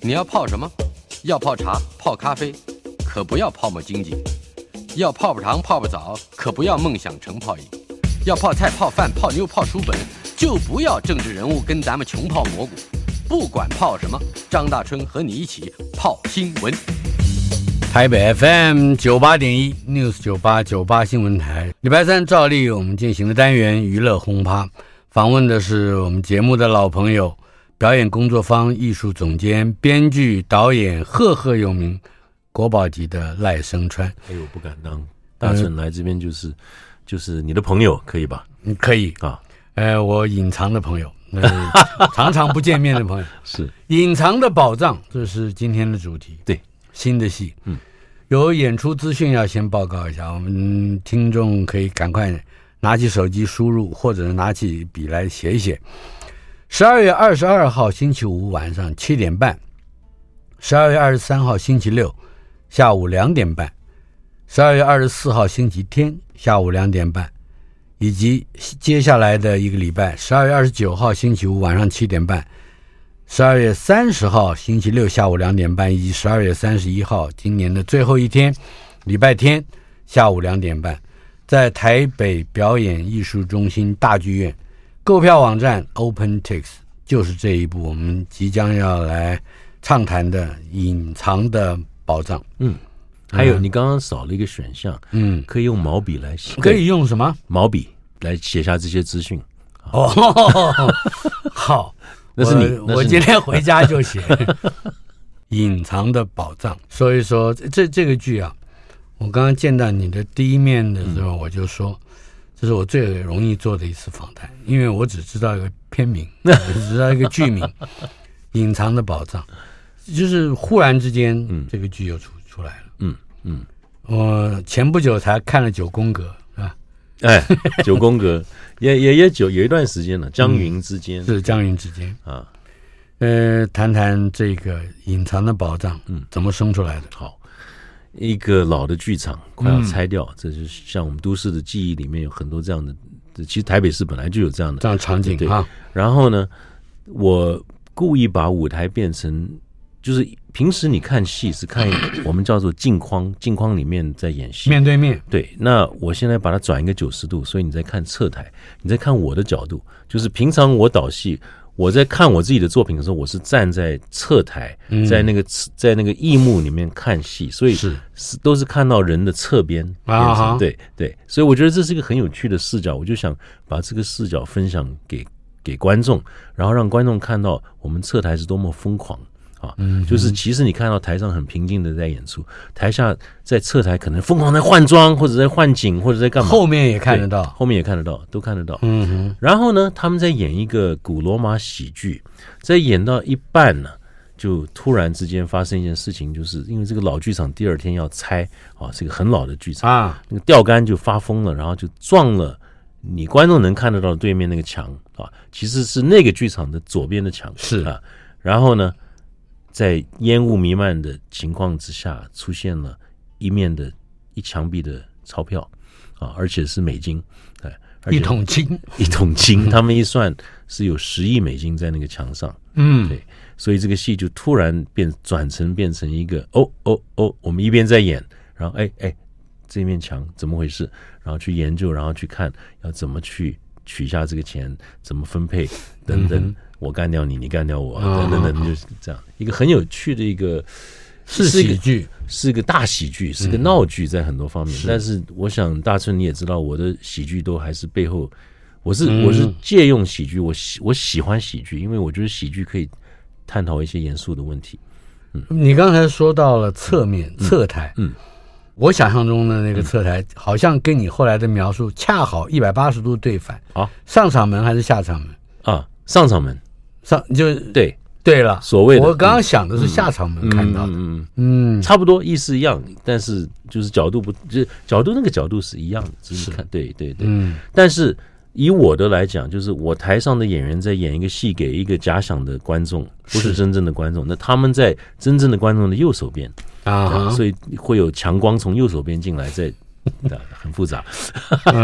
你要泡什么？要泡茶、泡咖啡，可不要泡沫经济；要泡泡糖、泡泡澡，可不要梦想成泡影；要泡菜、泡饭、泡妞、泡书本，就不要政治人物跟咱们穷泡蘑菇。不管泡什么，张大春和你一起泡新闻。台北 FM 九八点一 News 九八九八新闻台，礼拜三照例我们进行的单元娱乐轰趴，访问的是我们节目的老朋友。表演工作坊艺术总监、编剧、导演，赫赫有名，国宝级的赖声川。哎呦，不敢当，大春来这边就是，嗯、就是你的朋友，可以吧？嗯，可以啊。呃，我隐藏的朋友，呃、常常不见面的朋友，是隐藏的宝藏，这是今天的主题。对，新的戏，嗯，有演出资讯要先报告一下，我们听众可以赶快拿起手机输入，或者拿起笔来写一写。十二月二十二号星期五晚上七点半，十二月二十三号星期六下午两点半，十二月二十四号星期天下午两点半，以及接下来的一个礼拜，十二月二十九号星期五晚上七点半，十二月三十号星期六下午两点半，以及十二月三十一号今年的最后一天，礼拜天下午两点半，在台北表演艺术中心大剧院。购票网站 OpenTix 就是这一部我们即将要来畅谈的隐藏的宝藏。嗯，还有你刚刚少了一个选项，嗯，可以用毛笔来写，可以用什么毛笔来写下这些资讯？哦，好，那是你，我，我今天回家就写 隐藏的宝藏。所以说，这这个剧啊，我刚刚见到你的第一面的时候，我就说。这是我最容易做的一次访谈，因为我只知道一个片名，只知道一个剧名，《隐藏的宝藏》，就是忽然之间，嗯，这个剧又出出来了，嗯嗯。我前不久才看了《九宫格》，是吧？哎，《九宫格》也也也久有一段时间了，江云之间、嗯、是江云之间啊。呃，谈谈这个隐藏的宝藏，嗯，怎么生出来的？好。一个老的剧场快要拆掉，嗯、这就是像我们都市的记忆里面有很多这样的。其实台北市本来就有这样的这样场景，对。然后呢，我故意把舞台变成，就是平时你看戏是看 我们叫做镜框，镜框里面在演戏，面对面。对，那我现在把它转一个九十度，所以你在看侧台，你在看我的角度，就是平常我导戏。我在看我自己的作品的时候，我是站在侧台，在那个在那个翼幕里面看戏，所以是。都是看到人的侧边啊，对对，所以我觉得这是一个很有趣的视角，我就想把这个视角分享给给观众，然后让观众看到我们侧台是多么疯狂。啊，嗯，就是其实你看到台上很平静的在演出，台下在侧台可能疯狂在换装，或者在换景，或者在干嘛，后面也看得到，后面也看得到，都看得到。嗯哼。然后呢，他们在演一个古罗马喜剧，在演到一半呢，就突然之间发生一件事情，就是因为这个老剧场第二天要拆啊，是一个很老的剧场啊，那个吊杆就发疯了，然后就撞了你观众能看得到对面那个墙啊，其实是那个剧场的左边的墙是啊，然后呢。在烟雾弥漫的情况之下，出现了一面的一墙壁的钞票啊，而且是美金，哎，一桶金，一桶金，他们一算是有十亿美金在那个墙上，嗯，对，所以这个戏就突然变转成变成一个哦哦哦，我们一边在演，然后哎哎，这面墙怎么回事？然后去研究，然后去看要怎么去取下这个钱，怎么分配等等。嗯我干掉你，你干掉我，等等等，就是这样一个很有趣的一个是喜剧，是个大喜剧，是个闹剧，在很多方面。但是我想大春你也知道，我的喜剧都还是背后，我是我是借用喜剧，我喜我喜欢喜剧，因为我觉得喜剧可以探讨一些严肃的问题。嗯，你刚才说到了侧面侧台，嗯，我想象中的那个侧台好像跟你后来的描述恰好一百八十度对反啊，上场门还是下场门？啊？上场门。上就对。对了，所谓的我刚刚想的是下场门看到的，嗯嗯，差不多意思一样，但是就是角度不，就是角度那个角度是一样的，只是看对对对，嗯，但是以我的来讲，就是我台上的演员在演一个戏给一个假想的观众，不是真正的观众，那他们在真正的观众的右手边。啊，所以会有强光从右手边进来，在很复杂，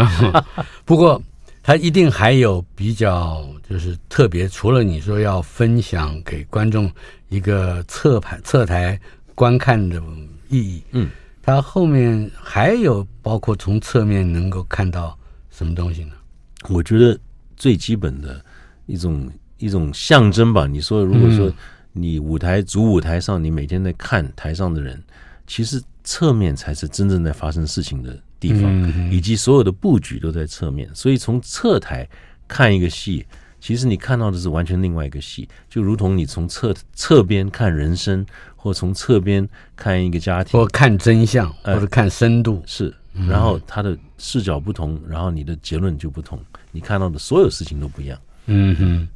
不过。他一定还有比较就是特别，除了你说要分享给观众一个侧排侧台观看的意义，嗯，它后面还有包括从侧面能够看到什么东西呢？我觉得最基本的一种一种象征吧。你说，如果说你舞台主舞台上，你每天在看台上的人，其实侧面才是真正在发生事情的地方，以及所有的布局都在侧面。所以从侧台看一个戏，其实你看到的是完全另外一个戏，就如同你从侧侧边看人生，或从侧边看一个家庭，或看真相，或者看深度，是。然后他的视角不同，然后你的结论就不同，你看到的所有事情都不一样。嗯哼，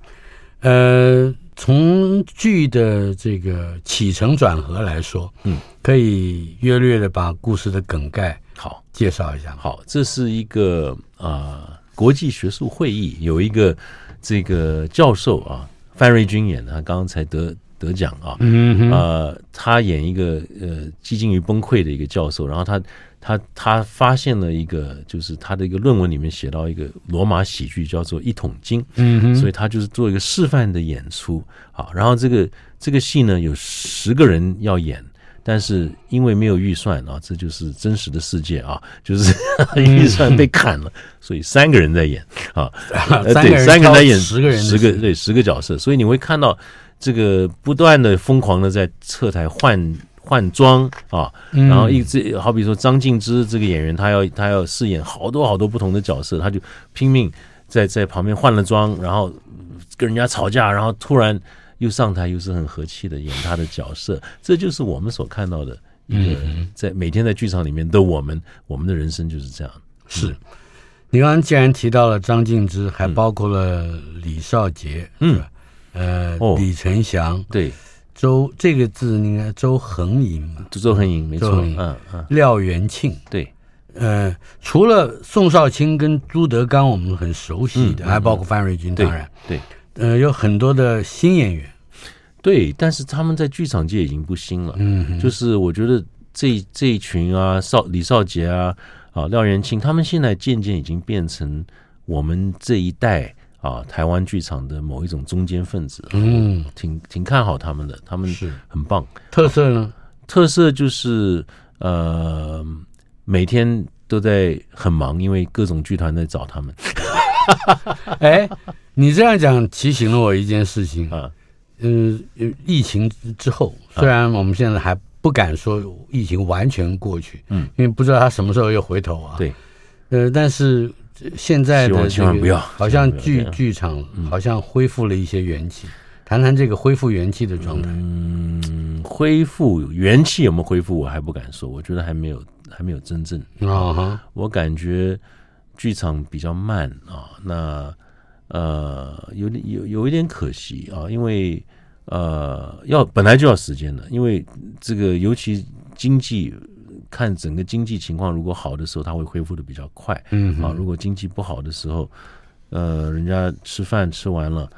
呃，从剧的这个起承转合来说，嗯，可以约略的把故事的梗概好介绍一下。好，这是一个啊、呃、国际学术会议，有一个这个教授啊，范瑞君演的，他刚刚才得得奖啊，嗯呃，他演一个呃几近于崩溃的一个教授，然后他。他他发现了一个，就是他的一个论文里面写到一个罗马喜剧叫做《一桶金》，嗯哼，所以他就是做一个示范的演出啊。然后这个这个戏呢，有十个人要演，但是因为没有预算啊，这就是真实的世界啊，就是 预算被砍了，所以三个人在演啊，对，三个人在演十个人，十个对十个角色，所以你会看到这个不断的疯狂的在侧台换。换装啊，然后一直好比说张静之这个演员，他要他要饰演好多好多不同的角色，他就拼命在在旁边换了装，然后跟人家吵架，然后突然又上台，又是很和气的演他的角色，这就是我们所看到的一个在每天在剧场里面的我们，我们的人生就是这样。是。你刚刚既然提到了张静之，还包括了李少杰，嗯，呃，李成祥，对。周这个字应该周恒盈嘛？周恒盈没错，嗯嗯。嗯。廖元庆。对，呃，除了宋少卿跟朱德刚，我们很熟悉的，嗯、还包括范瑞军，当然。对，对呃，有很多的新演员，对，但是他们在剧场界已经不新了。嗯，就是我觉得这这一群啊，少李少杰啊，啊廖元庆，他们现在渐渐已经变成我们这一代。啊，台湾剧场的某一种中间分子，嗯，挺挺看好他们的，他们是很棒。特色呢？特色就是呃，每天都在很忙，因为各种剧团在找他们。哎，你这样讲提醒了我一件事情啊，嗯，疫情之后，虽然我们现在还不敢说疫情完全过去，嗯，因为不知道他什么时候又回头啊。对，呃，但是。现在的千万不要，好像剧剧场好像恢复了一些元气，谈谈这个恢复元气的状态。嗯，恢复元气有没有恢复，我还不敢说，我觉得还没有，还没有真正啊哈。我感觉剧场比较慢啊，那呃有点有有一点可惜啊，因为呃要本来就要时间的，因为这个尤其经济。看整个经济情况，如果好的时候，它会恢复的比较快。嗯啊，如果经济不好的时候，呃，人家吃饭吃完了，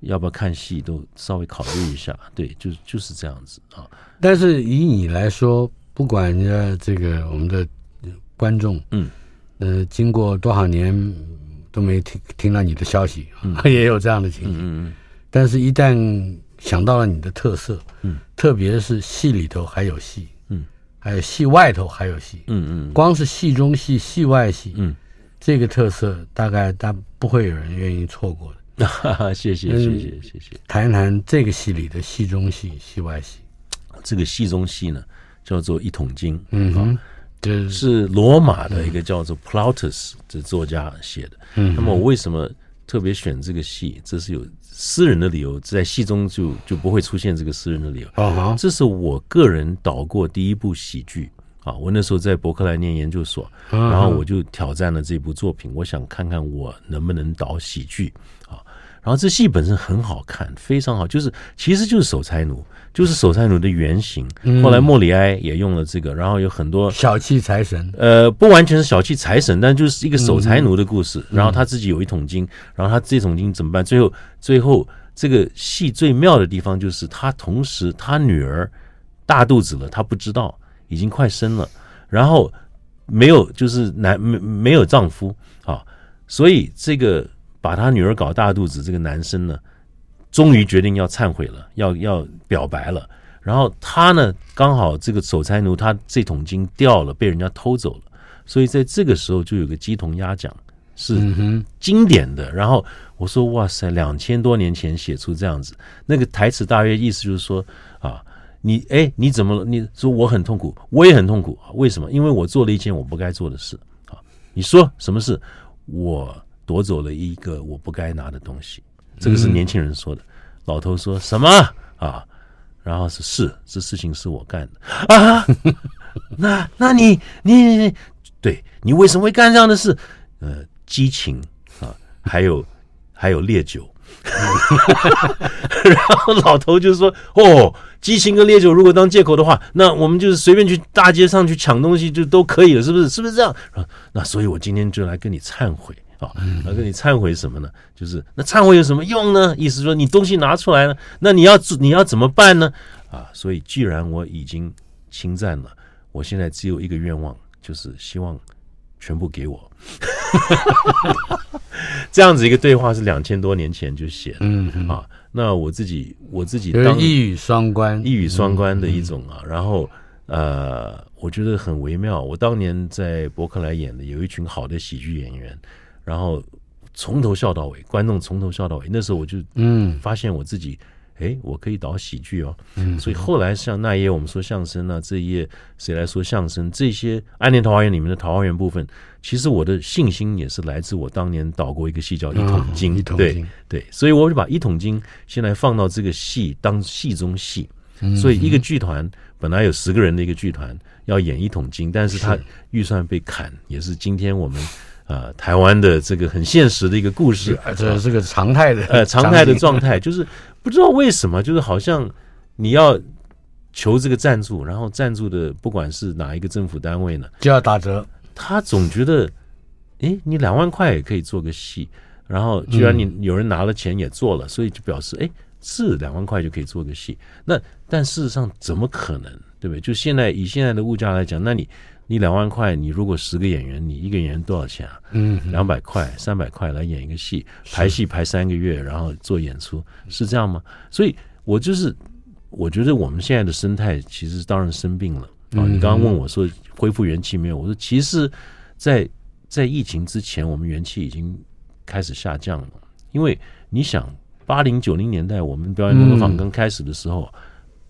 要不要看戏都稍微考虑一下。对，就就是这样子啊。但是以你来说，不管人家这个我们的观众，嗯，呃，经过多少年都没听听到你的消息，嗯，也有这样的情形。嗯嗯。但是，一旦想到了你的特色，嗯，特别是戏里头还有戏。嗯还有戏外头还有戏，嗯嗯，光是戏中戏、戏外戏，嗯，这个特色大概大不会有人愿意错过的。谢谢谢谢谢谢。谈一谈这个戏里的戏中戏、戏外戏。这个戏中戏呢，叫做《一桶金》，嗯哼，这是罗马的一个叫做 Plautus 的作家写的。嗯，那么我为什么特别选这个戏？这是有。私人的理由，在戏中就就不会出现这个私人的理由。Uh-huh. 这是我个人导过第一部喜剧啊！我那时候在伯克莱念研究所，uh-huh. 然后我就挑战了这部作品，我想看看我能不能导喜剧啊。然后这戏本身很好看，非常好，就是其实就是守财奴。就是守财奴的原型，后来莫里埃也用了这个，然后有很多小气财神，呃，不完全是小气财神，但就是一个守财奴的故事。然后他自己有一桶金，然后他这桶金怎么办？最后，最后这个戏最妙的地方就是，他同时他女儿大肚子了，他不知道，已经快生了，然后没有就是男没没有丈夫啊，所以这个把他女儿搞大肚子这个男生呢，终于决定要忏悔了，要要表白了。然后他呢，刚好这个守财奴他这桶金掉了，被人家偷走了，所以在这个时候就有个鸡同鸭讲，是经典的。然后我说哇塞，两千多年前写出这样子，那个台词大约意思就是说啊。你哎，你怎么了？你说我很痛苦，我也很痛苦。为什么？因为我做了一件我不该做的事。啊，你说什么事？我夺走了一个我不该拿的东西。这个是年轻人说的。老头说什么啊？然后是是，这事情是我干的啊。那那你你，你对你为什么会干这样的事？呃，激情啊，还有还有烈酒。然后老头就说：“哦。”激情跟烈酒如果当借口的话，那我们就是随便去大街上去抢东西就都可以了，是不是？是不是这样？那所以我今天就来跟你忏悔啊，来跟你忏悔什么呢？就是那忏悔有什么用呢？意思说你东西拿出来了，那你要你要怎么办呢？啊，所以既然我已经侵占了，我现在只有一个愿望，就是希望全部给我。这样子一个对话是两千多年前就写的，嗯啊。那我自己，我自己当一语双关，一语双关的一种啊。嗯、然后，呃，我觉得很微妙。我当年在伯克莱演的，有一群好的喜剧演员，然后从头笑到尾，观众从头笑到尾。那时候我就嗯，发现我自己。哎，我可以导喜剧哦，嗯，所以后来像那一页我们说相声啊，这一页谁来说相声？这些《暗恋桃花源》里面的桃花源部分，其实我的信心也是来自我当年导过一个戏叫《一桶金》，哦，对对，所以我就把《一桶金》先来放到这个戏当戏中戏。所以一个剧团本来有十个人的一个剧团要演《一桶金》，但是他预算被砍，也是今天我们。啊、呃，台湾的这个很现实的一个故事，这是个常态的，呃，常态的状态，就是不知道为什么，就是好像你要求这个赞助，然后赞助的不管是哪一个政府单位呢，就要打折。他总觉得，诶，你两万块也可以做个戏，然后居然你有人拿了钱也做了，所以就表示，诶，是两万块就可以做个戏。那但事实上怎么可能，对不对？就现在以现在的物价来讲，那你。你两万块，你如果十个演员，你一个演员多少钱啊？嗯，两百块、三百块来演一个戏，排戏排三个月，然后做演出，是这样吗？所以，我就是我觉得我们现在的生态其实当然生病了啊！你刚刚问我说恢复元气没有？我说其实，在在疫情之前，我们元气已经开始下降了，因为你想，八零九零年代我们表演工作坊刚开始的时候，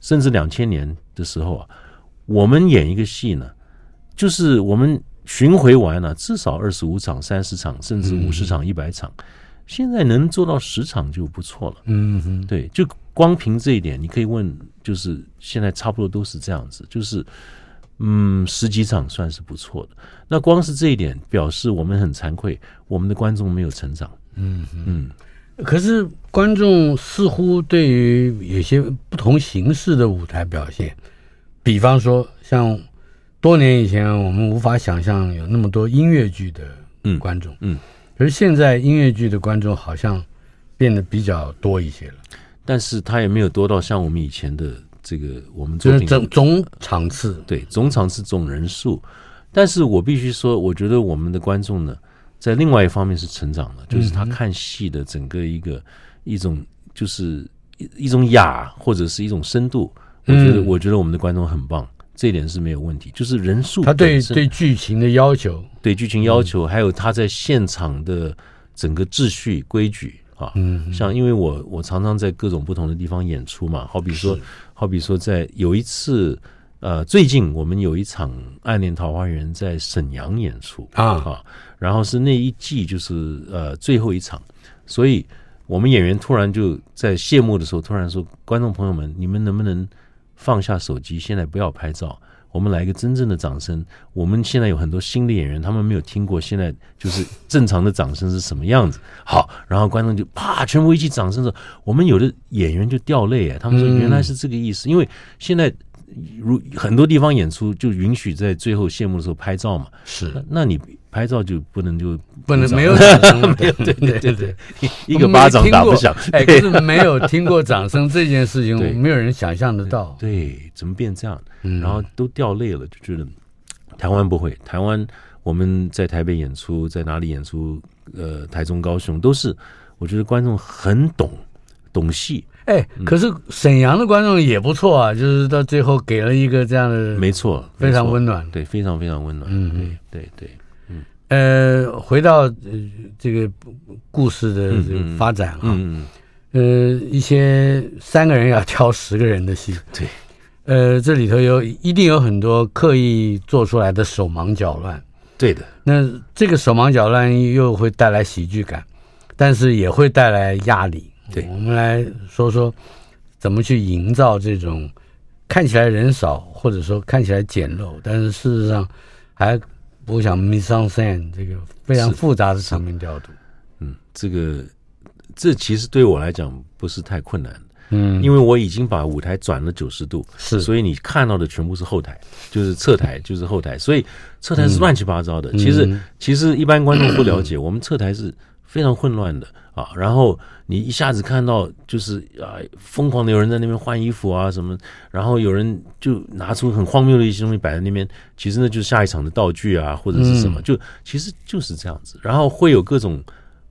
甚至两千年的时候啊，我们演一个戏呢。就是我们巡回完了，至少二十五场、三十场，甚至五十场、一百场。现在能做到十场就不错了。嗯哼，对，就光凭这一点，你可以问，就是现在差不多都是这样子，就是嗯，十几场算是不错的。那光是这一点，表示我们很惭愧，我们的观众没有成长。嗯嗯，可是观众似乎对于有些不同形式的舞台表现，比方说像。多年以前，我们无法想象有那么多音乐剧的观众，嗯，可是现在音乐剧的观众好像变得比较多一些了，但是他也没有多到像我们以前的这个我们就是总总场次，对，总场次总人数。但是我必须说，我觉得我们的观众呢，在另外一方面是成长的，就是他看戏的整个一个一种就是一一种雅或者是一种深度，我觉得我觉得我们的观众很棒。这一点是没有问题，就是人数，他对对剧情的要求，对剧情要求，还有他在现场的整个秩序规矩啊，嗯，像因为我我常常在各种不同的地方演出嘛，好比说，好比说在有一次，呃，最近我们有一场《暗恋桃花源》在沈阳演出啊。啊，然后是那一季就是呃最后一场，所以我们演员突然就在谢幕的时候突然说：“观众朋友们，你们能不能？”放下手机，现在不要拍照，我们来一个真正的掌声。我们现在有很多新的演员，他们没有听过，现在就是正常的掌声是什么样子。好，然后观众就啪，全部一起掌声的时候，我们有的演员就掉泪哎，他们说原来是这个意思，因为现在。如很多地方演出就允许在最后谢幕的时候拍照嘛，是，那你拍照就不能就不能没有掌声，没有对对对对，一个巴掌打不响，哎，可是没有听过掌声这件事情，没有人想象得到，对，怎么变这样？然后都掉泪了，就觉得台湾不会，台湾我们在台北演出，在哪里演出？呃，台中、高雄都是，我觉得观众很懂懂戏。哎，可是沈阳的观众也不错啊，就是到最后给了一个这样的，没错，非常温暖，对，非常非常温暖。嗯嗯，对对，嗯。呃，回到呃这个故事的这个发展啊，嗯嗯，呃，一些三个人要挑十个人的戏，对，呃，这里头有一定有很多刻意做出来的手忙脚乱，对的。那这个手忙脚乱又会带来喜剧感，但是也会带来压力。对，我们来说说怎么去营造这种看起来人少，或者说看起来简陋，但是事实上还我想 mise en scène 这个非常复杂的场面调度。嗯，这个这其实对我来讲不是太困难。嗯，因为我已经把舞台转了九十度，是，所以你看到的全部是后台，就是侧台，就是后台，所以侧台是乱七八糟的。嗯、其实其实一般观众不了解，嗯、我们侧台是非常混乱的。啊，然后你一下子看到就是啊，疯狂的有人在那边换衣服啊什么，然后有人就拿出很荒谬的一些东西摆在那边，其实那就是下一场的道具啊或者是什么，就其实就是这样子。然后会有各种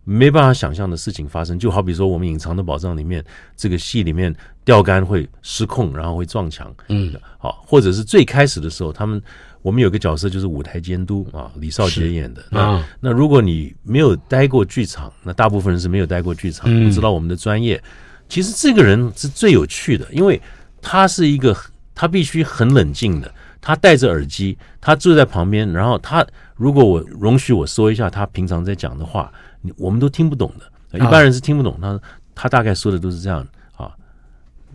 没办法想象的事情发生，就好比说我们隐藏的宝藏里面这个戏里面钓竿会失控，然后会撞墙，嗯，好，或者是最开始的时候他们。我们有个角色就是舞台监督啊，李少杰演的。那那如果你没有待过剧场，那大部分人是没有待过剧场，不知道我们的专业。其实这个人是最有趣的，因为他是一个他必须很冷静的，他戴着耳机，他坐在旁边，然后他如果我容许我说一下他平常在讲的话，我们都听不懂的，一般人是听不懂。他他大概说的都是这样。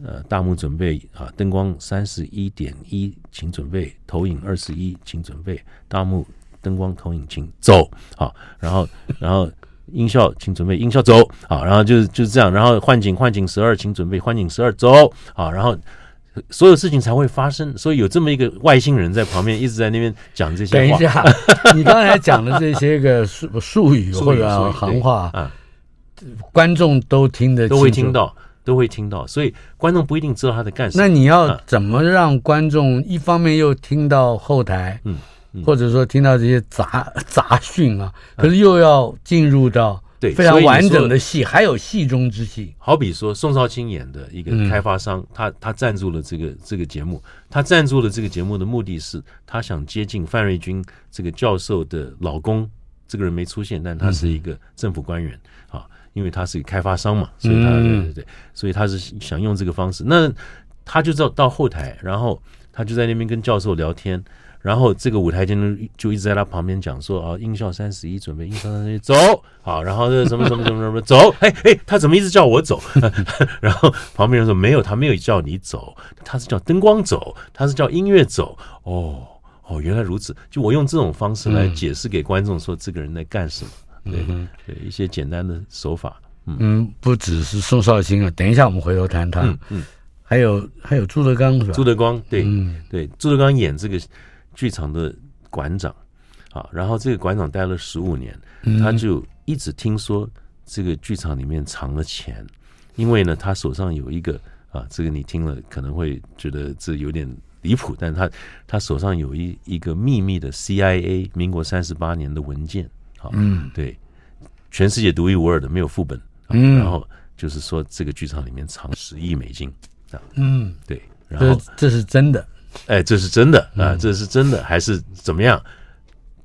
呃，大幕准备啊，灯光三十一点一，请准备；投影二十一，请准备。大幕灯光投影，请走。好，然后然后音效，请准备，音效走。好，然后就是就是这样。然后换景换景十二，请准备，换景十二走。好，然后所有事情才会发生。所以有这么一个外星人在旁边一直在那边讲这些话。等一下，你刚才讲的这些个术术语或者行话啊，观众都听得都会听到。都会听到，所以观众不一定知道他在干什么。那你要怎么让观众一方面又听到后台，嗯，嗯或者说听到这些杂杂讯啊，可是又要进入到对非常完整的戏，还有戏中之戏。好比说宋少卿演的一个开发商，他他赞助了这个这个节目，他赞助了这个节目的目的是他想接近范瑞军这个教授的老公，这个人没出现，但他是一个政府官员啊。因为他是开发商嘛，所以他对对对，所以他是想用这个方式。那他就到到后台，然后他就在那边跟教授聊天，然后这个舞台监督就一直在他旁边讲说啊，音效三十一，准备音效三十一，走，好，然后什么什么什么什么走，哎哎，他怎么一直叫我走？然后旁边人说没有，他没有叫你走，他是叫灯光走，他是叫音乐走。哦哦，原来如此。就我用这种方式来解释给观众说，这个人在干什么。对对，一些简单的手法，嗯，嗯，不只是宋少卿啊，等一下我们回头谈他，嗯，嗯。还有还有朱德刚是吧？朱德光，对，嗯、对，朱德刚演这个剧场的馆长，啊，然后这个馆长待了十五年，他就一直听说这个剧场里面藏了钱，因为呢，他手上有一个啊，这个你听了可能会觉得这有点离谱，但他他手上有一一个秘密的 CIA 民国三十八年的文件。好，嗯，对，全世界独一无二的，没有副本。嗯，然后就是说，这个剧场里面藏十亿美金。嗯，对，然后这，这是真的，哎，这是真的啊，这是真的还是怎么样？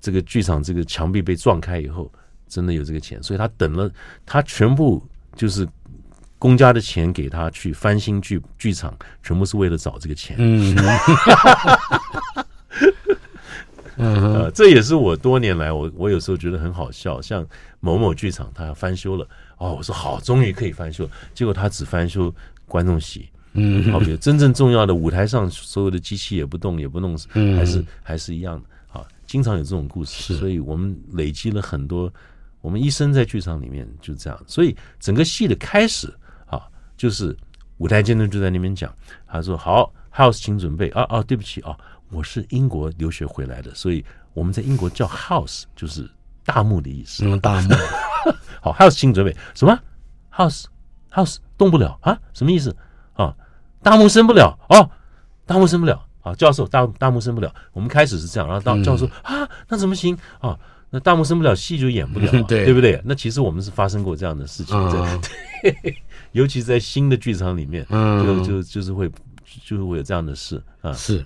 这个剧场这个墙壁被撞开以后，真的有这个钱，所以他等了，他全部就是公家的钱给他去翻新剧剧场，全部是为了找这个钱。嗯。嗯、呃，这也是我多年来，我我有时候觉得很好笑。像某某剧场，他要翻修了，哦，我说好，终于可以翻修。结果他只翻修观众席，嗯，好，比如真正重要的舞台上所有的机器也不动，也不弄，还是还是一样的。啊，经常有这种故事，所以我们累积了很多。我们一生在剧场里面就这样，所以整个戏的开始啊，就是舞台监督就在那边讲，他说好，house，请准备啊啊，对不起啊。我是英国留学回来的，所以我们在英国叫 house 就是大幕的意思。嗯，大幕。好，house 请准备什么？house house 动不了啊？什么意思啊？大幕升不了哦，大幕升不了。啊，教授大大幕升不了。我们开始是这样，然后到教授、嗯、啊，那怎么行啊？那大幕升不了，戏就演不了，对对不对？那其实我们是发生过这样的事情，嗯、对，尤其是在新的剧场里面，嗯，就就就是会就是会有这样的事啊。是，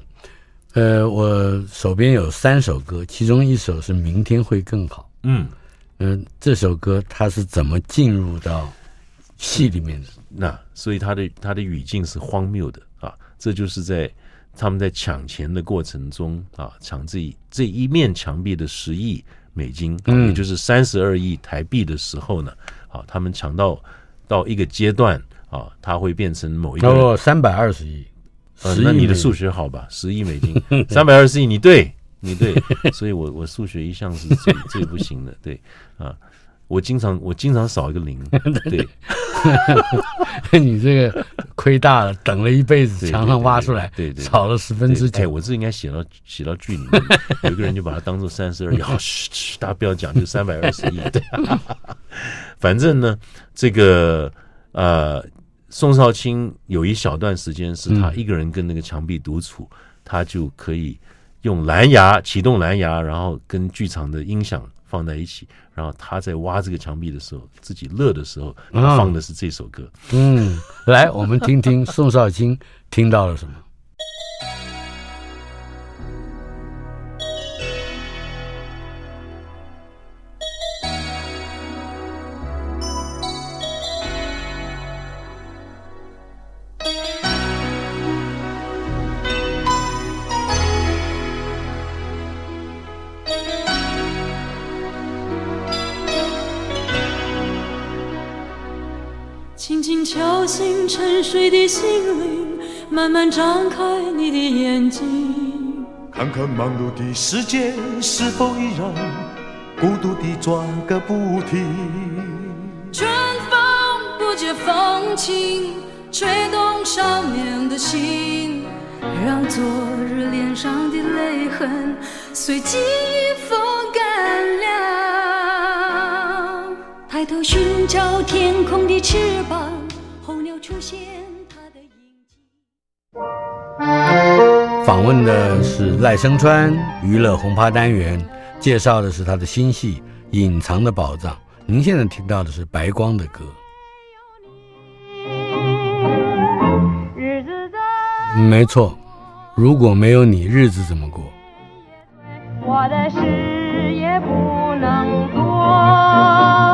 呃，我手边有三首歌，其中一首是《明天会更好》。嗯嗯、呃，这首歌它是怎么进入到戏里面的？那所以它的它的语境是荒谬的啊，这就是在。他们在抢钱的过程中啊，抢这一这一面墙壁的十亿美金，嗯，也就是三十二亿台币的时候呢，啊，他们抢到到一个阶段啊，它会变成某一个哦，三百二十亿，呃，那你的数学好吧？十亿美金，三百二十亿，你对，你对，所以我我数学一向是最最不行的，对啊。我经常我经常少一个零，对，你这个亏大了，等了一辈子，墙上挖出来，对对，少了十分之九。我这应该写到写到剧里面，有个人就把它当做三十二亿，嘘嘘，大家不要讲，就三百二十亿。对，反正呢，这个呃，宋少卿有一小段时间是他一个人跟那个墙壁独处，他就可以用蓝牙启动蓝牙，然后跟剧场的音响。放在一起，然后他在挖这个墙壁的时候，自己乐的时候，他放的是这首歌。嗯，来，我们听听宋少卿听到了什么。心灵，慢慢张开你的眼睛，看看忙碌的世界是否依然孤独地转个不停。春风不解风情，吹动少年的心，让昨日脸上的泪痕随记忆风干了。抬头寻找天空的翅膀。候鸟出现访问的是赖声川，娱乐红趴单元介绍的是他的新戏《隐藏的宝藏》。您现在听到的是白光的歌。没错，如果没有你，日子怎么过？我的事也不能做。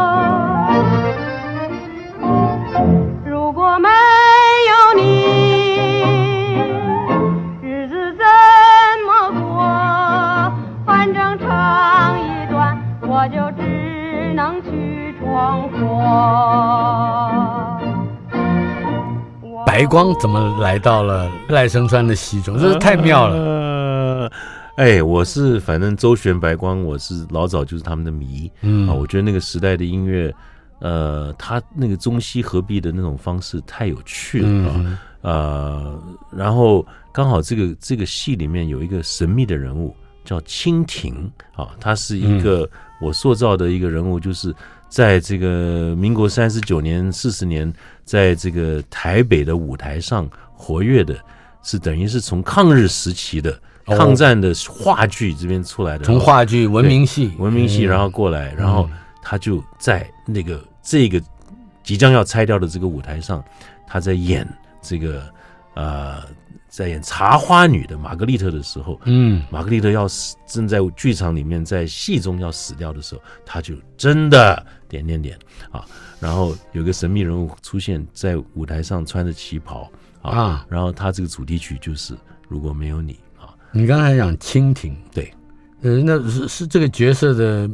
白光怎么来到了赖声川的戏中？这是太妙了。呃，哎，我是反正周璇、白光，我是老早就是他们的迷。嗯啊，我觉得那个时代的音乐，呃，他那个中西合璧的那种方式太有趣了啊。嗯、呃，然后刚好这个这个戏里面有一个神秘的人物叫蜻蜓啊，他是一个我塑造的一个人物，就是。在这个民国三十九年、四十年，在这个台北的舞台上活跃的，是等于是从抗日时期的抗战的话剧这边出来的，从话剧文明戏、文明戏，然后过来，然后他就在那个这个即将要拆掉的这个舞台上，他在演这个呃。在演茶花女的玛格丽特的时候，嗯，玛格丽特要死，正在剧场里面，在戏中要死掉的时候，他就真的点点点啊，然后有个神秘人物出现在舞台上，穿着旗袍啊，啊然后他这个主题曲就是如果没有你啊。你刚才讲蜻蜓，对，呃，那是是这个角色的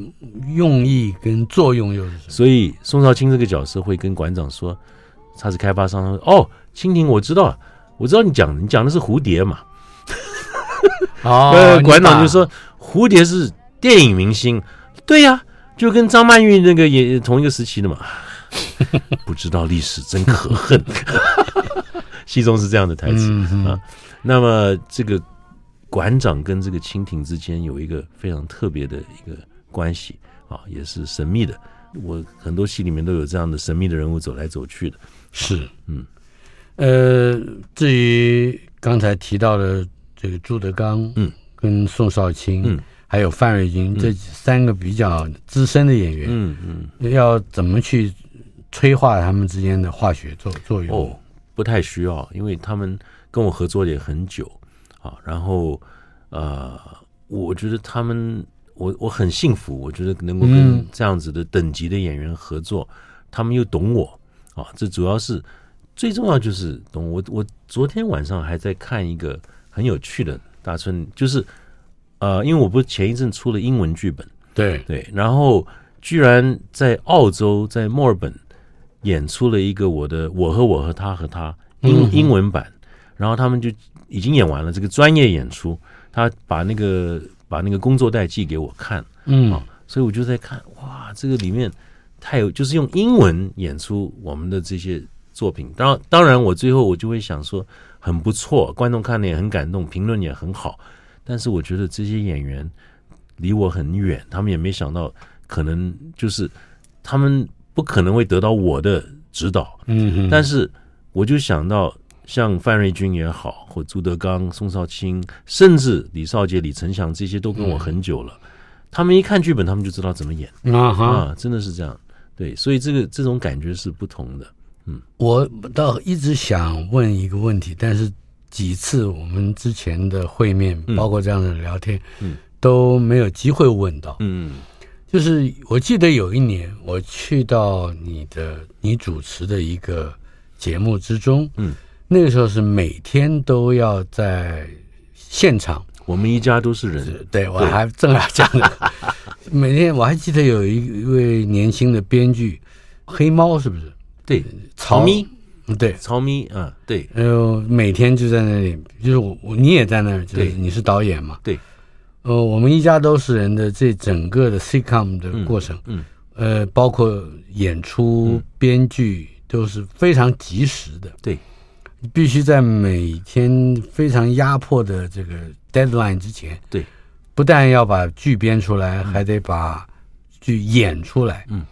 用意跟作用又是什么？所以宋少卿这个角色会跟馆长说，他是开发商，说哦，蜻蜓我知道。我知道你讲，你讲的是蝴蝶嘛？哦，呃，馆长就说蝴蝶是电影明星，对呀，就跟张曼玉那个也同一个时期的嘛。不知道历史真可恨，戏中是这样的台词、嗯、啊。那么这个馆长跟这个蜻蜓之间有一个非常特别的一个关系啊，也是神秘的。我很多戏里面都有这样的神秘的人物走来走去的，是嗯。呃，至于刚才提到的这个朱德刚，嗯，跟宋少卿，嗯，还有范瑞军这三个比较资深的演员，嗯嗯，要怎么去催化他们之间的化学作作用？哦，不太需要，因为他们跟我合作也很久啊。然后呃，我觉得他们，我我很幸福，我觉得能够跟这样子的等级的演员合作，嗯、他们又懂我啊。这主要是最重要就是懂我。我昨天晚上还在看一个很有趣的大春，就是呃，因为我不是前一阵出了英文剧本，对对，然后居然在澳洲，在墨尔本。演出了一个我的我和我和他和他英英文版，然后他们就已经演完了这个专业演出，他把那个把那个工作带寄给我看，嗯，所以我就在看，哇，这个里面太有，就是用英文演出我们的这些作品，当然当然我最后我就会想说很不错，观众看了也很感动，评论也很好，但是我觉得这些演员离我很远，他们也没想到可能就是他们。不可能会得到我的指导，嗯哼，但是我就想到像范瑞军也好，或朱德刚、宋少卿，甚至李少杰、李成祥这些都跟我很久了，嗯、他们一看剧本，他们就知道怎么演。啊哈。啊，真的是这样，对，所以这个这种感觉是不同的。嗯，我倒一直想问一个问题，但是几次我们之前的会面，嗯、包括这样的聊天，嗯，都没有机会问到，嗯。就是我记得有一年我去到你的你主持的一个节目之中，嗯，那个时候是每天都要在现场，我们一家都是人，对，我还正要讲呢，每天我还记得有一位年轻的编剧黑猫是不是？对，曹咪，对，曹咪嗯，对，然后每天就在那里，就是我我你也在那儿，就是你是导演嘛，对。呃，我们一家都是人的这整个的 sitcom 的过程，嗯，嗯。呃，包括演出、编剧都是非常及时的，对，必须在每天非常压迫的这个 deadline 之前，对，不但要把剧编出来，还得把剧演出来，嗯，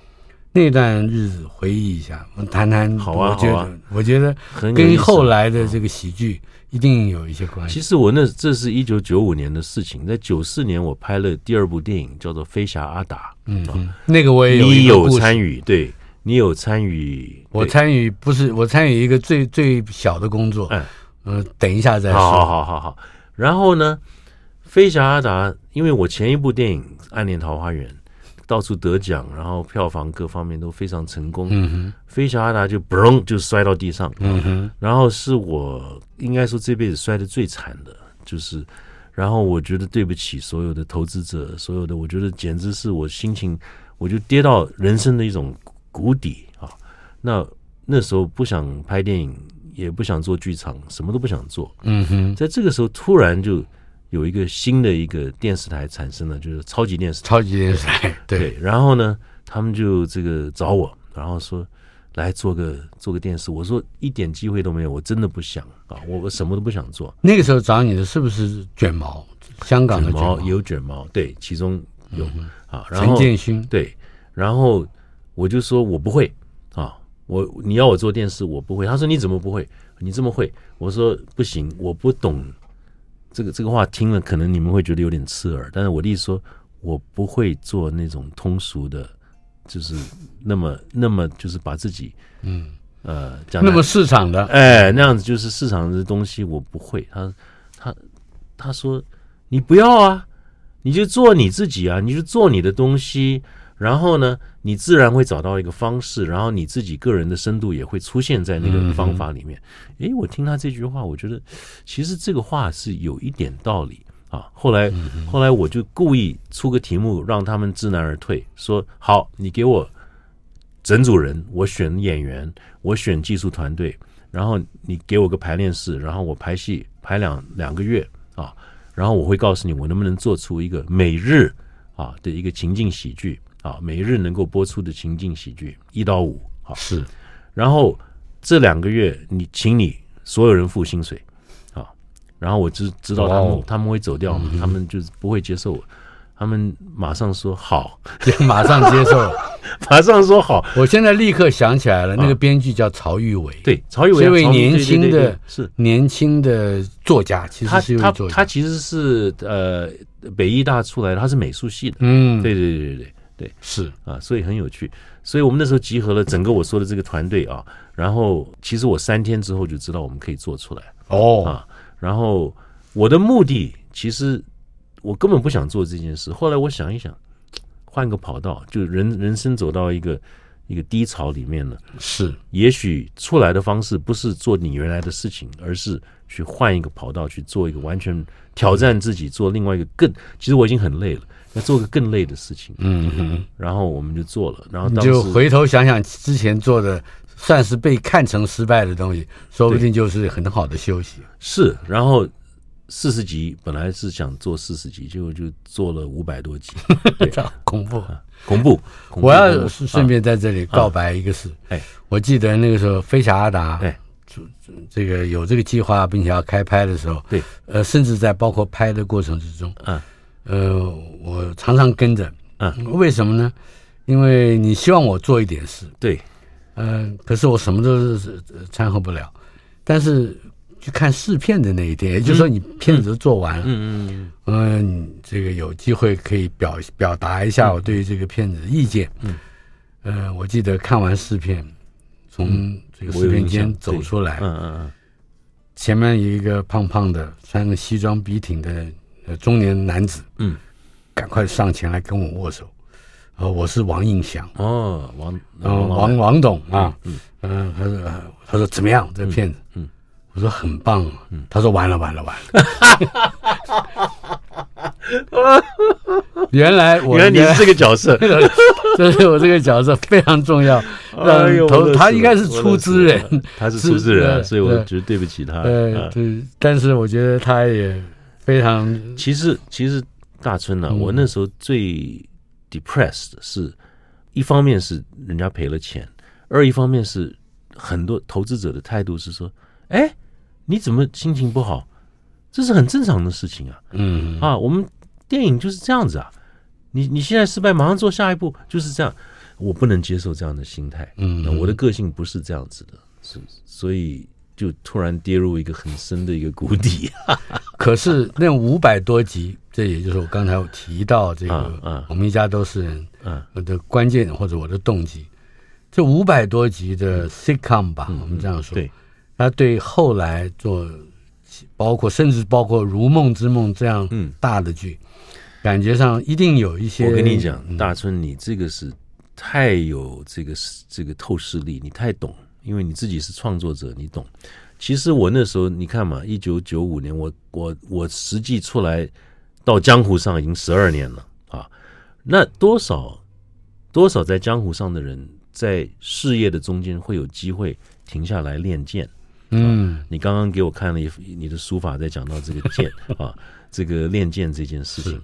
那段日子回忆一下，我们谈谈，好啊，我觉得，啊、我觉得跟后来的这个喜剧。一定有一些关系。其实我那这是一九九五年的事情，在九四年我拍了第二部电影，叫做《飞侠阿达》。嗯，嗯，那个我也有你有参与，对，你有参与。我参与不是我参与一个最最小的工作。嗯嗯，等一下再说。好好好好。然后呢，《飞侠阿达》，因为我前一部电影《暗恋桃花源》。到处得奖，然后票房各方面都非常成功。嗯哼，飞侠阿达就嘣就摔到地上。嗯哼，然后是我应该说这辈子摔得最惨的，就是，然后我觉得对不起所有的投资者，所有的我觉得简直是我心情，我就跌到人生的一种谷底啊。那那时候不想拍电影，也不想做剧场，什么都不想做。嗯哼，在这个时候突然就。有一个新的一个电视台产生了，就是超级电视台。超级电视台，对。对，然后呢，他们就这个找我，然后说来做个做个电视。我说一点机会都没有，我真的不想啊，我我什么都不想做。那个时候找你的是不是卷毛？香港的卷毛有卷毛，对，其中有啊。然后陈建勋，对，然后我就说我不会啊，我你要我做电视，我不会。他说你怎么不会？你这么会？我说不行，我不懂。这个这个话听了，可能你们会觉得有点刺耳，但是我的意思说，我不会做那种通俗的，就是那么那么就是把自己嗯呃讲那么市场的哎那样子就是市场的东西我不会。他他他说你不要啊，你就做你自己啊，你就做你的东西。然后呢，你自然会找到一个方式，然后你自己个人的深度也会出现在那个方法里面。诶，我听他这句话，我觉得其实这个话是有一点道理啊。后来，后来我就故意出个题目，让他们知难而退，说好，你给我整组人，我选演员，我选技术团队，然后你给我个排练室，然后我排戏排两两个月啊，然后我会告诉你我能不能做出一个每日啊的一个情境喜剧。啊，每日能够播出的情境喜剧一到五，好。是，然后这两个月你请你所有人付薪水，啊，然后我知知道他们、哦、他们会走掉嘛，嗯、他们就是不会接受我，他们马上说好，马上接受。了，马上说好。我现在立刻想起来了，那个编剧叫曹玉伟，对，曹玉伟，这位年轻的，是。年轻的作家，其实是一位作家，他其实是呃北艺大出来的，他是美术系的，嗯，对对对对对对，是啊，所以很有趣。所以我们那时候集合了整个我说的这个团队啊，然后其实我三天之后就知道我们可以做出来哦啊，然后我的目的其实。我根本不想做这件事。后来我想一想，换个跑道，就人人生走到一个一个低潮里面了。是，也许出来的方式不是做你原来的事情，而是去换一个跑道，去做一个完全挑战自己，做另外一个更……其实我已经很累了，要做个更累的事情。嗯哼，然后我们就做了。然后当时就回头想想之前做的，算是被看成失败的东西，说不定就是很好的休息。是，然后。四十集本来是想做四十集，结果就做了五百多集，对恐怖，恐怖。我要顺便在这里告白一个事，哎，我记得那个时候《飞侠阿达》哎，这个有这个计划，并且要开拍的时候，对，呃，甚至在包括拍的过程之中，嗯，呃，我常常跟着，嗯，为什么呢？因为你希望我做一点事，对，嗯，可是我什么都是掺和不了，但是。去看试片的那一天，也就是说你片子都做完了，嗯嗯嗯，这个有机会可以表表达一下我对于这个片子的意见，嗯，呃，我记得看完试片，从这个试片间走出来，嗯嗯嗯，前面有一个胖胖的穿个西装笔挺的中年男子，嗯，赶快上前来跟我握手，呃，我是王应祥，哦，王，嗯，王王董啊，嗯嗯，他说他说怎么样这个片子，嗯。我说很棒，他说完了完了完了。原来我原来你是这个角色，这是我这个角色非常重要。他应该是出资人，他是出资人，所以我觉得对不起他。对对，但是我觉得他也非常。其实其实大春呢，我那时候最 depressed 是一方面是人家赔了钱，二一方面是很多投资者的态度是说，哎。你怎么心情不好？这是很正常的事情啊。嗯啊，我们电影就是这样子啊。你你现在失败，马上做下一步，就是这样。我不能接受这样的心态。嗯，我的个性不是这样子的，是所以就突然跌入一个很深的一个谷底。可是那五百多集，这也就是我刚才我提到这个，嗯，我们一家都是人，嗯，我的关键或者我的动机，这五百多集的 sitcom 吧，我们这样说，对。他对后来做，包括甚至包括《如梦之梦》这样大的剧，嗯、感觉上一定有一些。我跟你讲，嗯、大春，你这个是太有这个这个透视力，你太懂，因为你自己是创作者，你懂。其实我那时候，你看嘛，一九九五年，我我我实际出来到江湖上已经十二年了啊，那多少多少在江湖上的人，在事业的中间会有机会停下来练剑。嗯，你刚刚给我看了一你的书法，在讲到这个剑 啊，这个练剑这件事情，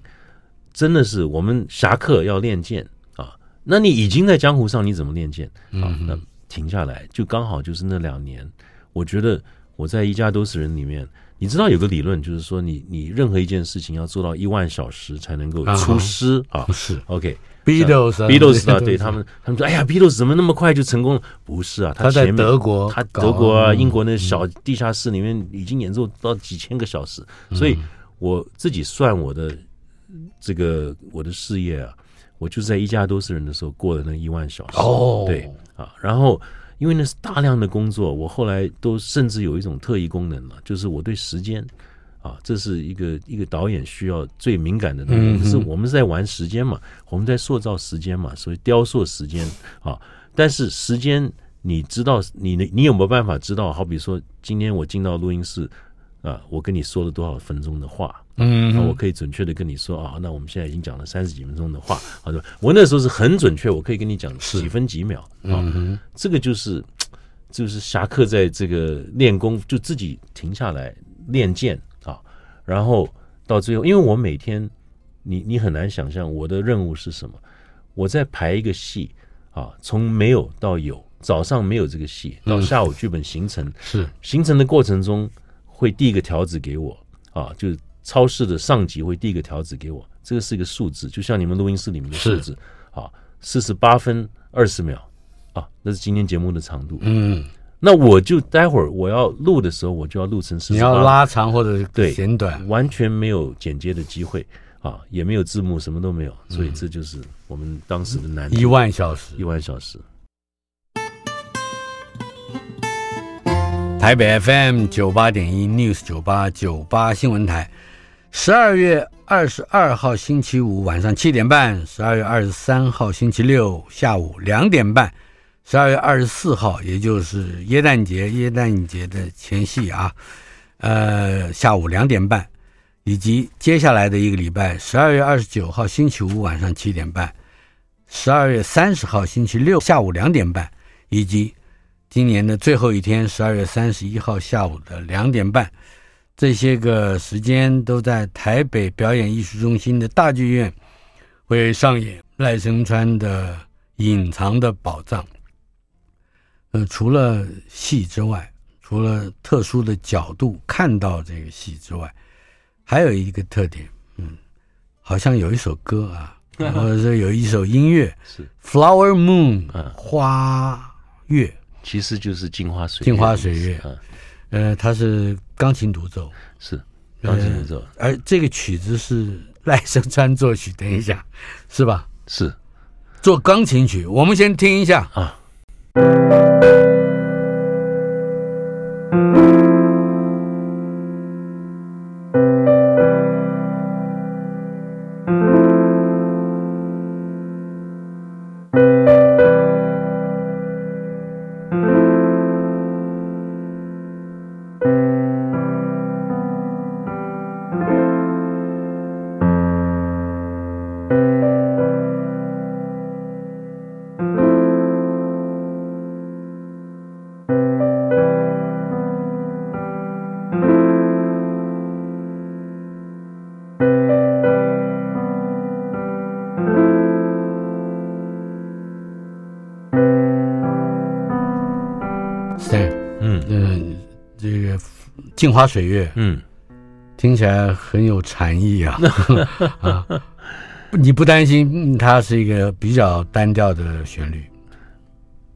真的是我们侠客要练剑啊。那你已经在江湖上，你怎么练剑啊？那停下来，就刚好就是那两年。我觉得我在一家都是人里面，你知道有个理论，就是说你你任何一件事情要做到一万小时才能够出师啊。是 OK。Beatles，Beatles 啊，对他们，他们说：“哎呀，Beatles 怎么那么快就成功了？”不是啊，他在德国，他德国啊，英国那小地下室里面已经演奏到几千个小时。所以我自己算我的这个我的事业啊，我就在一家都是人的时候过了那一万小时。哦，对啊，然后因为那是大量的工作，我后来都甚至有一种特异功能了，就是我对时间。啊，这是一个一个导演需要最敏感的东西，是我们在玩时间嘛，我们在塑造时间嘛，所以雕塑时间啊。但是时间，你知道，你你有没有办法知道？好比说，今天我进到录音室啊，我跟你说了多少分钟的话？嗯，我可以准确的跟你说啊，那我们现在已经讲了三十几分钟的话，好的，我那时候是很准确，我可以跟你讲几分几秒啊。这个就是就是侠客在这个练功，就自己停下来练剑啊。然后到最后，因为我每天，你你很难想象我的任务是什么。我在排一个戏啊，从没有到有，早上没有这个戏，到下午剧本形成，嗯、是形成的过程中会递一个条子给我啊，就是超市的上级会递一个条子给我，这个是一个数字，就像你们录音室里面的数字啊，四十八分二十秒啊，那是今天节目的长度。嗯，那我就待会儿我要录的时候，我就要录成四。你要拉长或者对剪短，完全没有剪接的机会啊，也没有字幕，什么都没有，所以这就是我们当时的难题。一万小时，一万小时。台北 FM 九八点一 News 九八九八新闻台，十二月二十二号星期五晚上七点半，十二月二十三号星期六下午两点半，十二月二十四号也就是耶诞节耶诞节的前夕啊，呃下午两点半，以及接下来的一个礼拜，十二月二十九号星期五晚上七点半，十二月三十号星期六下午两点半，以及。今年的最后一天，十二月三十一号下午的两点半，这些个时间都在台北表演艺术中心的大剧院会上演赖声川的《隐藏的宝藏》。呃，除了戏之外，除了特殊的角度看到这个戏之外，还有一个特点，嗯，好像有一首歌啊，或者是有一首音乐是《Flower Moon》花月。其实就是镜花水月，镜花水月，呃，它是钢琴独奏，是钢琴独奏，而这个曲子是赖声川作曲。等一下，是吧？是做钢琴曲。我们先听一下啊。镜花水月，嗯，听起来很有禅意啊！啊，你不担心它是一个比较单调的旋律？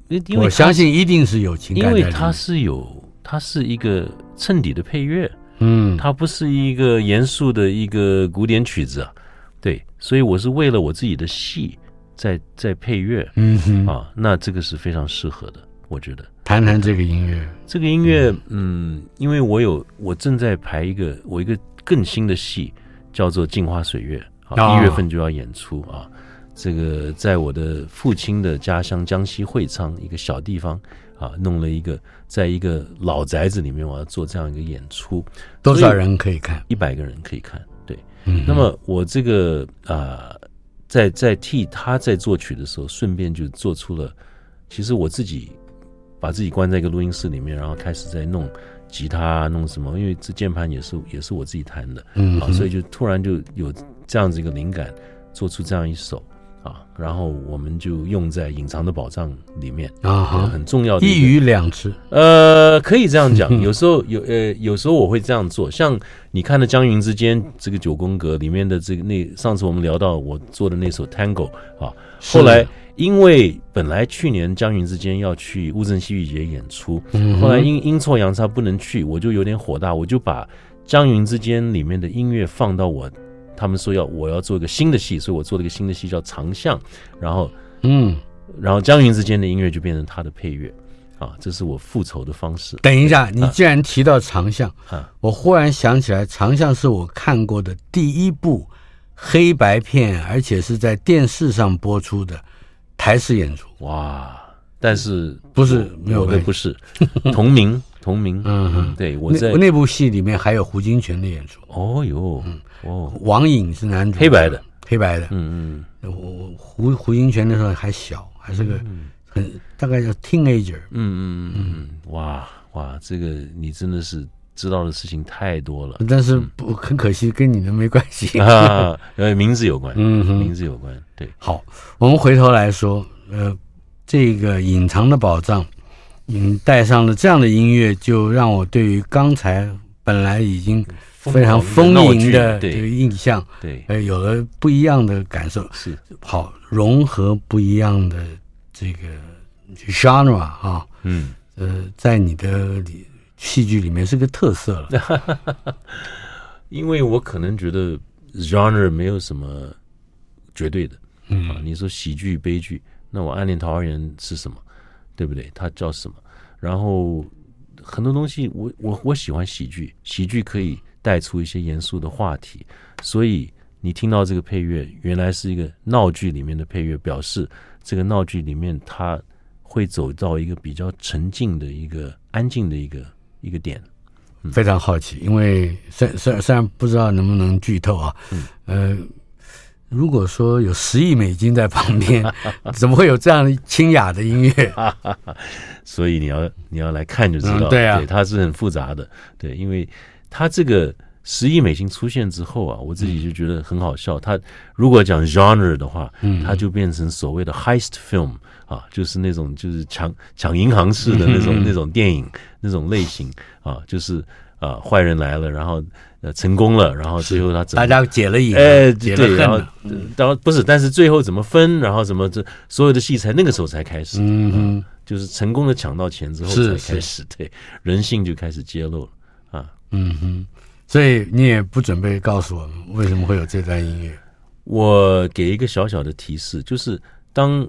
因为我相信一定是有情感的，因为它是有，它是一个衬底的配乐，嗯，它不是一个严肃的一个古典曲子啊，对，所以我是为了我自己的戏在在配乐，嗯哼。啊，那这个是非常适合的，我觉得。谈谈这个音乐，这个音乐，嗯，因为我有我正在排一个我一个更新的戏，叫做《镜花水月》，啊，一月份就要演出啊。这个在我的父亲的家乡江西会昌一个小地方啊，弄了一个，在一个老宅子里面，我要做这样一个演出。多少人可以看？一百个人可以看。对，嗯。那么我这个啊，在在替他在作曲的时候，顺便就做出了，其实我自己。把自己关在一个录音室里面，然后开始在弄吉他，弄什么？因为这键盘也是也是我自己弹的，嗯，啊，所以就突然就有这样子一个灵感，做出这样一首啊，然后我们就用在《隐藏的宝藏》里面啊，很重要的一鱼两吃，呃，可以这样讲。有时候有呃，有时候我会这样做，像你看的《江云之间》这个九宫格里面的这个那上次我们聊到我做的那首 Tango 啊，后来。因为本来去年江云之间要去乌镇戏剧节演出，后来因阴错阳差不能去，我就有点火大，我就把江云之间里面的音乐放到我，他们说要我要做一个新的戏，所以我做了一个新的戏叫长巷，然后嗯，然后江云之间的音乐就变成他的配乐，啊，这是我复仇的方式。等一下，你既然提到长巷，啊，我忽然想起来，长巷是我看过的第一部黑白片，而且是在电视上播出的。台式演出。哇，但是不是没有的，不是同名 同名，嗯嗯，对，我在那，那部戏里面还有胡金铨的演出。哦哟，哦，王颖是男主，黑白的，黑白的，嗯嗯，我胡胡金铨那时候还小，还是个很大概叫 teenager，嗯嗯嗯，哇哇，这个你真的是。知道的事情太多了，但是不很可惜，跟你的没关系。啊，呃，名字有关，嗯，名字有关，对。好，我们回头来说，呃，这个隐藏的宝藏，嗯，带上了这样的音乐，就让我对于刚才本来已经非常丰盈的这个印象，对，呃，有了不一样的感受，是。好融合不一样的这个 genre 啊，嗯，呃，在你的里戏剧里面是个特色了，因为我可能觉得 genre 没有什么绝对的，嗯，啊，你说喜剧、悲剧，那我《暗恋桃花源》是什么？对不对？它叫什么？然后很多东西我，我我我喜欢喜剧，喜剧可以带出一些严肃的话题，所以你听到这个配乐，原来是一个闹剧里面的配乐，表示这个闹剧里面它会走到一个比较沉静的一个安静的一个一个点。嗯、非常好奇，因为虽虽虽然不知道能不能剧透啊，嗯，呃。如果说有十亿美金在旁边，怎么会有这样清雅的音乐？所以你要你要来看就知道，嗯、对啊，对，它是很复杂的，对，因为它这个十亿美金出现之后啊，我自己就觉得很好笑。它如果讲 genre 的话，嗯，它就变成所谓的 heist film 啊，就是那种就是抢抢银行式的那种、嗯、那种电影那种类型啊，就是啊坏人来了，然后。呃，成功了，然后最后他怎么？大家解了瘾，哎，解了对，然后不是，但是最后怎么分，然后怎么这所有的戏才那个时候才开始，嗯哼，就是成功的抢到钱之后才开始，对，人性就开始揭露了啊，嗯哼，所以你也不准备告诉我们为什么会有这段音乐？我给一个小小的提示，就是当。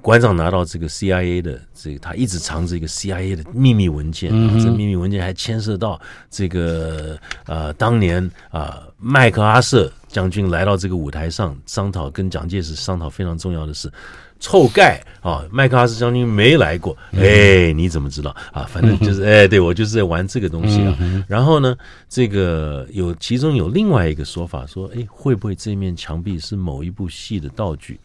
馆长拿到这个 CIA 的这个，他一直藏着一个 CIA 的秘密文件，嗯、这秘密文件还牵涉到这个呃，当年啊，麦克阿瑟将军来到这个舞台上商讨，跟蒋介石商讨非常重要的事。臭盖啊，麦克阿瑟将军没来过，哎、嗯，你怎么知道啊？反正就是 哎，对我就是在玩这个东西啊。嗯、然后呢，这个有其中有另外一个说法说，哎，会不会这面墙壁是某一部戏的道具？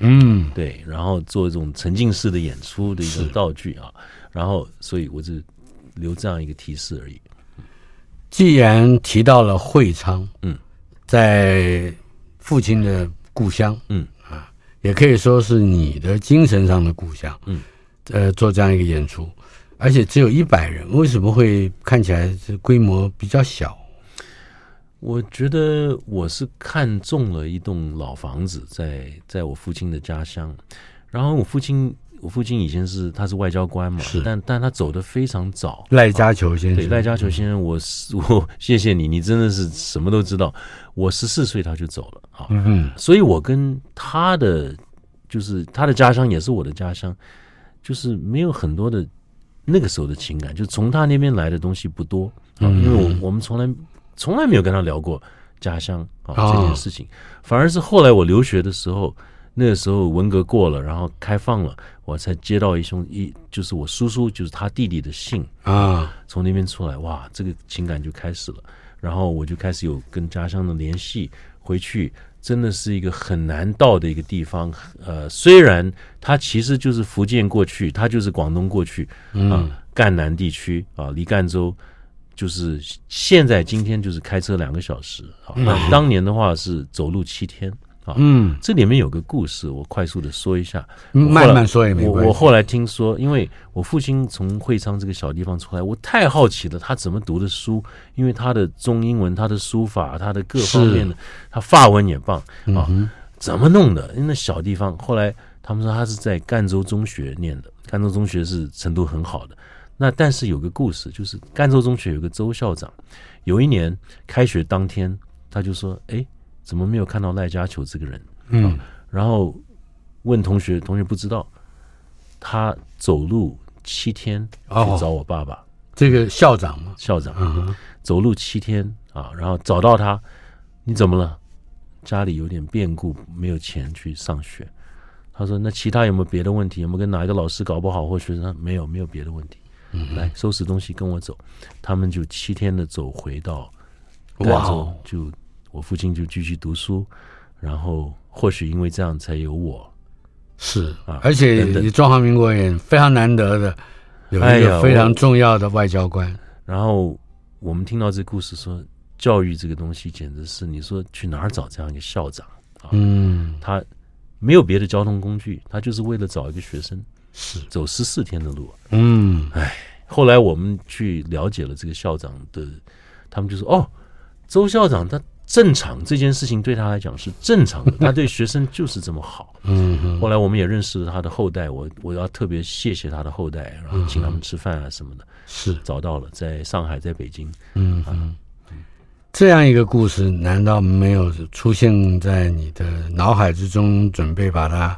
嗯，对，然后做一种沉浸式的演出的一种道具啊，然后所以我只留这样一个提示而已。既然提到了会昌，嗯，在父亲的故乡，嗯啊，也可以说是你的精神上的故乡，嗯，呃，做这样一个演出，而且只有一百人，为什么会看起来是规模比较小？我觉得我是看中了一栋老房子在，在在我父亲的家乡。然后我父亲，我父亲以前是他是外交官嘛，是，但但他走的非常早。赖家球先生，对，赖家球先生，我我谢谢你，你真的是什么都知道。我十四岁他就走了啊，嗯，所以我跟他的就是他的家乡也是我的家乡，就是没有很多的那个时候的情感，就从他那边来的东西不多啊，因为我我们从来。从来没有跟他聊过家乡啊这件事情，反而是后来我留学的时候，那个时候文革过了，然后开放了，我才接到一兄一就是我叔叔就是他弟弟的信啊，从那边出来，哇，这个情感就开始了，然后我就开始有跟家乡的联系，回去真的是一个很难到的一个地方，呃，虽然它其实就是福建过去，它就是广东过去啊，赣南地区啊，离赣州。就是现在今天就是开车两个小时啊，那当年的话是走路七天啊。嗯，这里面有个故事，我快速的说一下，慢慢说也没关系。我我后来听说，因为我父亲从会昌这个小地方出来，我太好奇了，他怎么读的书？因为他的中英文、他的书法、他的各方面的，他法文也棒啊，怎么弄的？因为那小地方，后来他们说他是在赣州中学念的，赣州中学是程度很好的。那但是有个故事，就是赣州中学有个周校长，有一年开学当天，他就说：“哎，怎么没有看到赖家球这个人？”嗯，然后问同学，同学不知道，他走路七天去找我爸爸。哦、这个校长嘛？校长，嗯，走路七天啊，然后找到他，你怎么了？家里有点变故，没有钱去上学。他说：“那其他有没有别的问题？有没有跟哪一个老师搞不好，或学生？没有，没有别的问题。”嗯，来收拾东西跟我走，他们就七天的走回到赣州，就我父亲就继续读书，然后或许因为这样才有我，是啊，而且你中华民国也非常难得的有一个非常重要的外交官。哎、然后我们听到这故事说，教育这个东西简直是你说去哪儿找这样一个校长啊？嗯，他没有别的交通工具，他就是为了找一个学生。是走十四天的路，嗯，哎，后来我们去了解了这个校长的，他们就说：“哦，周校长他正常这件事情对他来讲是正常的，他对学生就是这么好。嗯哼，后来我们也认识了他的后代，我我要特别谢谢他的后代，然后请他们吃饭啊什么的。是找到了，在上海，在北京。嗯嗯，这样一个故事，难道没有出现在你的脑海之中？准备把它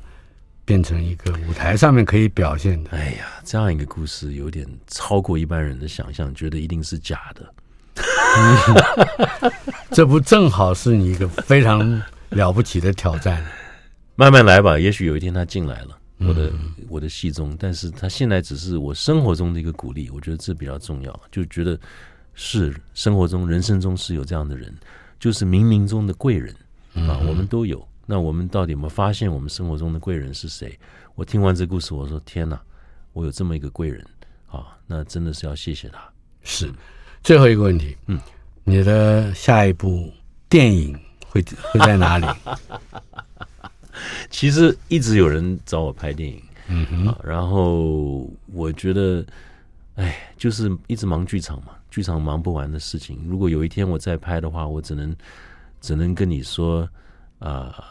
变成一个舞台上面可以表现的？哎呀，这样一个故事有点超过一般人的想象，觉得一定是假的。嗯、这不正好是你一个非常了不起的挑战？慢慢来吧，也许有一天他进来了。我的我的戏中，但是他现在只是我生活中的一个鼓励，我觉得这比较重要。就觉得是生活中、人生中是有这样的人，就是冥冥中的贵人啊，我们都有。那我们到底有没有发现我们生活中的贵人是谁？我听完这故事，我说天哪，我有这么一个贵人啊，那真的是要谢谢他。是最后一个问题，嗯，你的下一部电影会会在哪里？其实一直有人找我拍电影，嗯哼，啊，然后我觉得，哎，就是一直忙剧场嘛，剧场忙不完的事情。如果有一天我再拍的话，我只能只能跟你说，啊，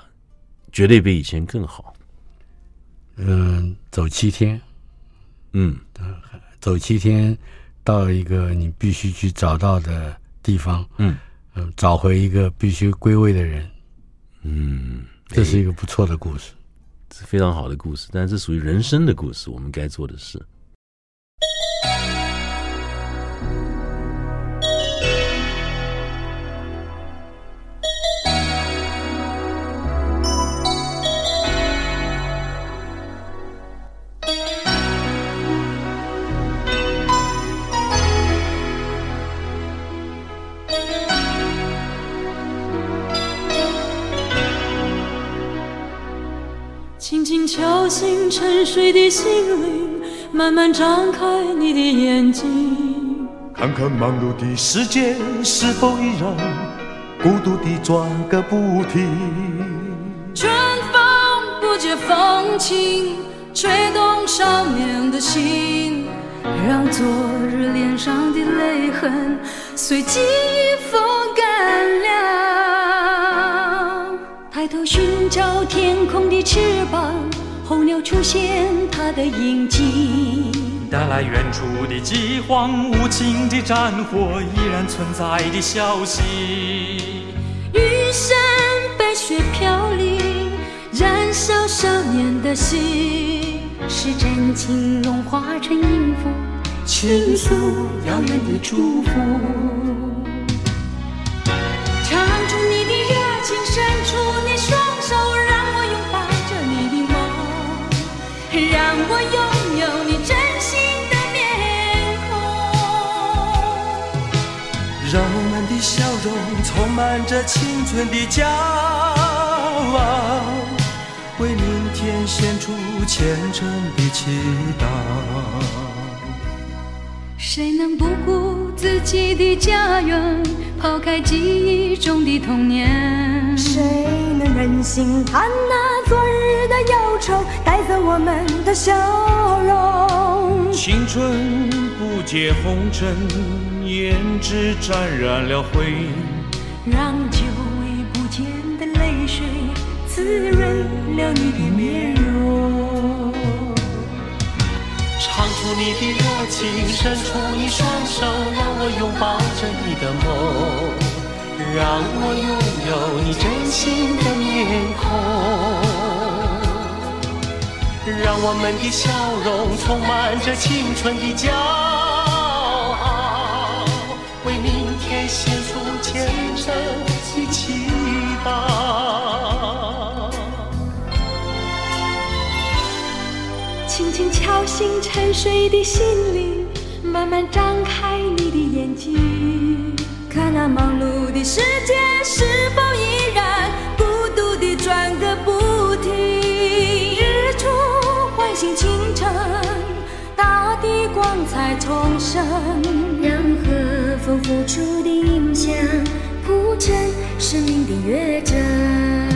绝对比以前更好。嗯，走七天，嗯，走七天到一个你必须去找到的地方，嗯嗯，找回一个必须归位的人，嗯。这是一个不错的故事，是非常好的故事，但是属于人生的故事，我们该做的事。敲醒沉睡的心灵，慢慢张开你的眼睛，看看忙碌的世界是否依然孤独地转个不停。春风不解风情，吹动少年的心，让昨日脸上的泪痕随记忆风干了。抬头寻找天空的翅膀。候鸟出现，它的影迹，带来远处的饥荒，无情的战火依然存在的消息。玉山白雪飘零，燃烧少年的心，是真情融化成音符，倾诉遥远的祝福。唱出你的热情，伸出你双让我拥有你真心的面孔，让我们的笑容充满着青春的骄傲，为明天献出虔诚的祈祷。谁能不顾自己的家园，抛开记忆中的童年？谁能忍心看那昨日的忧愁带走我们的笑容？青春不解红尘，胭脂沾染了灰，让久违不见的泪水滋润了你的面容。唱出你的热请，伸出你双手，让我拥抱着你的梦。让我拥有你真心的面孔，让我们的笑容充满着青春的骄傲，为明天献出虔诚的祈祷。轻轻敲醒沉睡的心灵，慢慢张开你的眼睛。看那忙碌的世界是否依然孤独地转个不停？日出唤醒清晨，大地光彩重生，让和风拂出的音响铺成生命的乐章。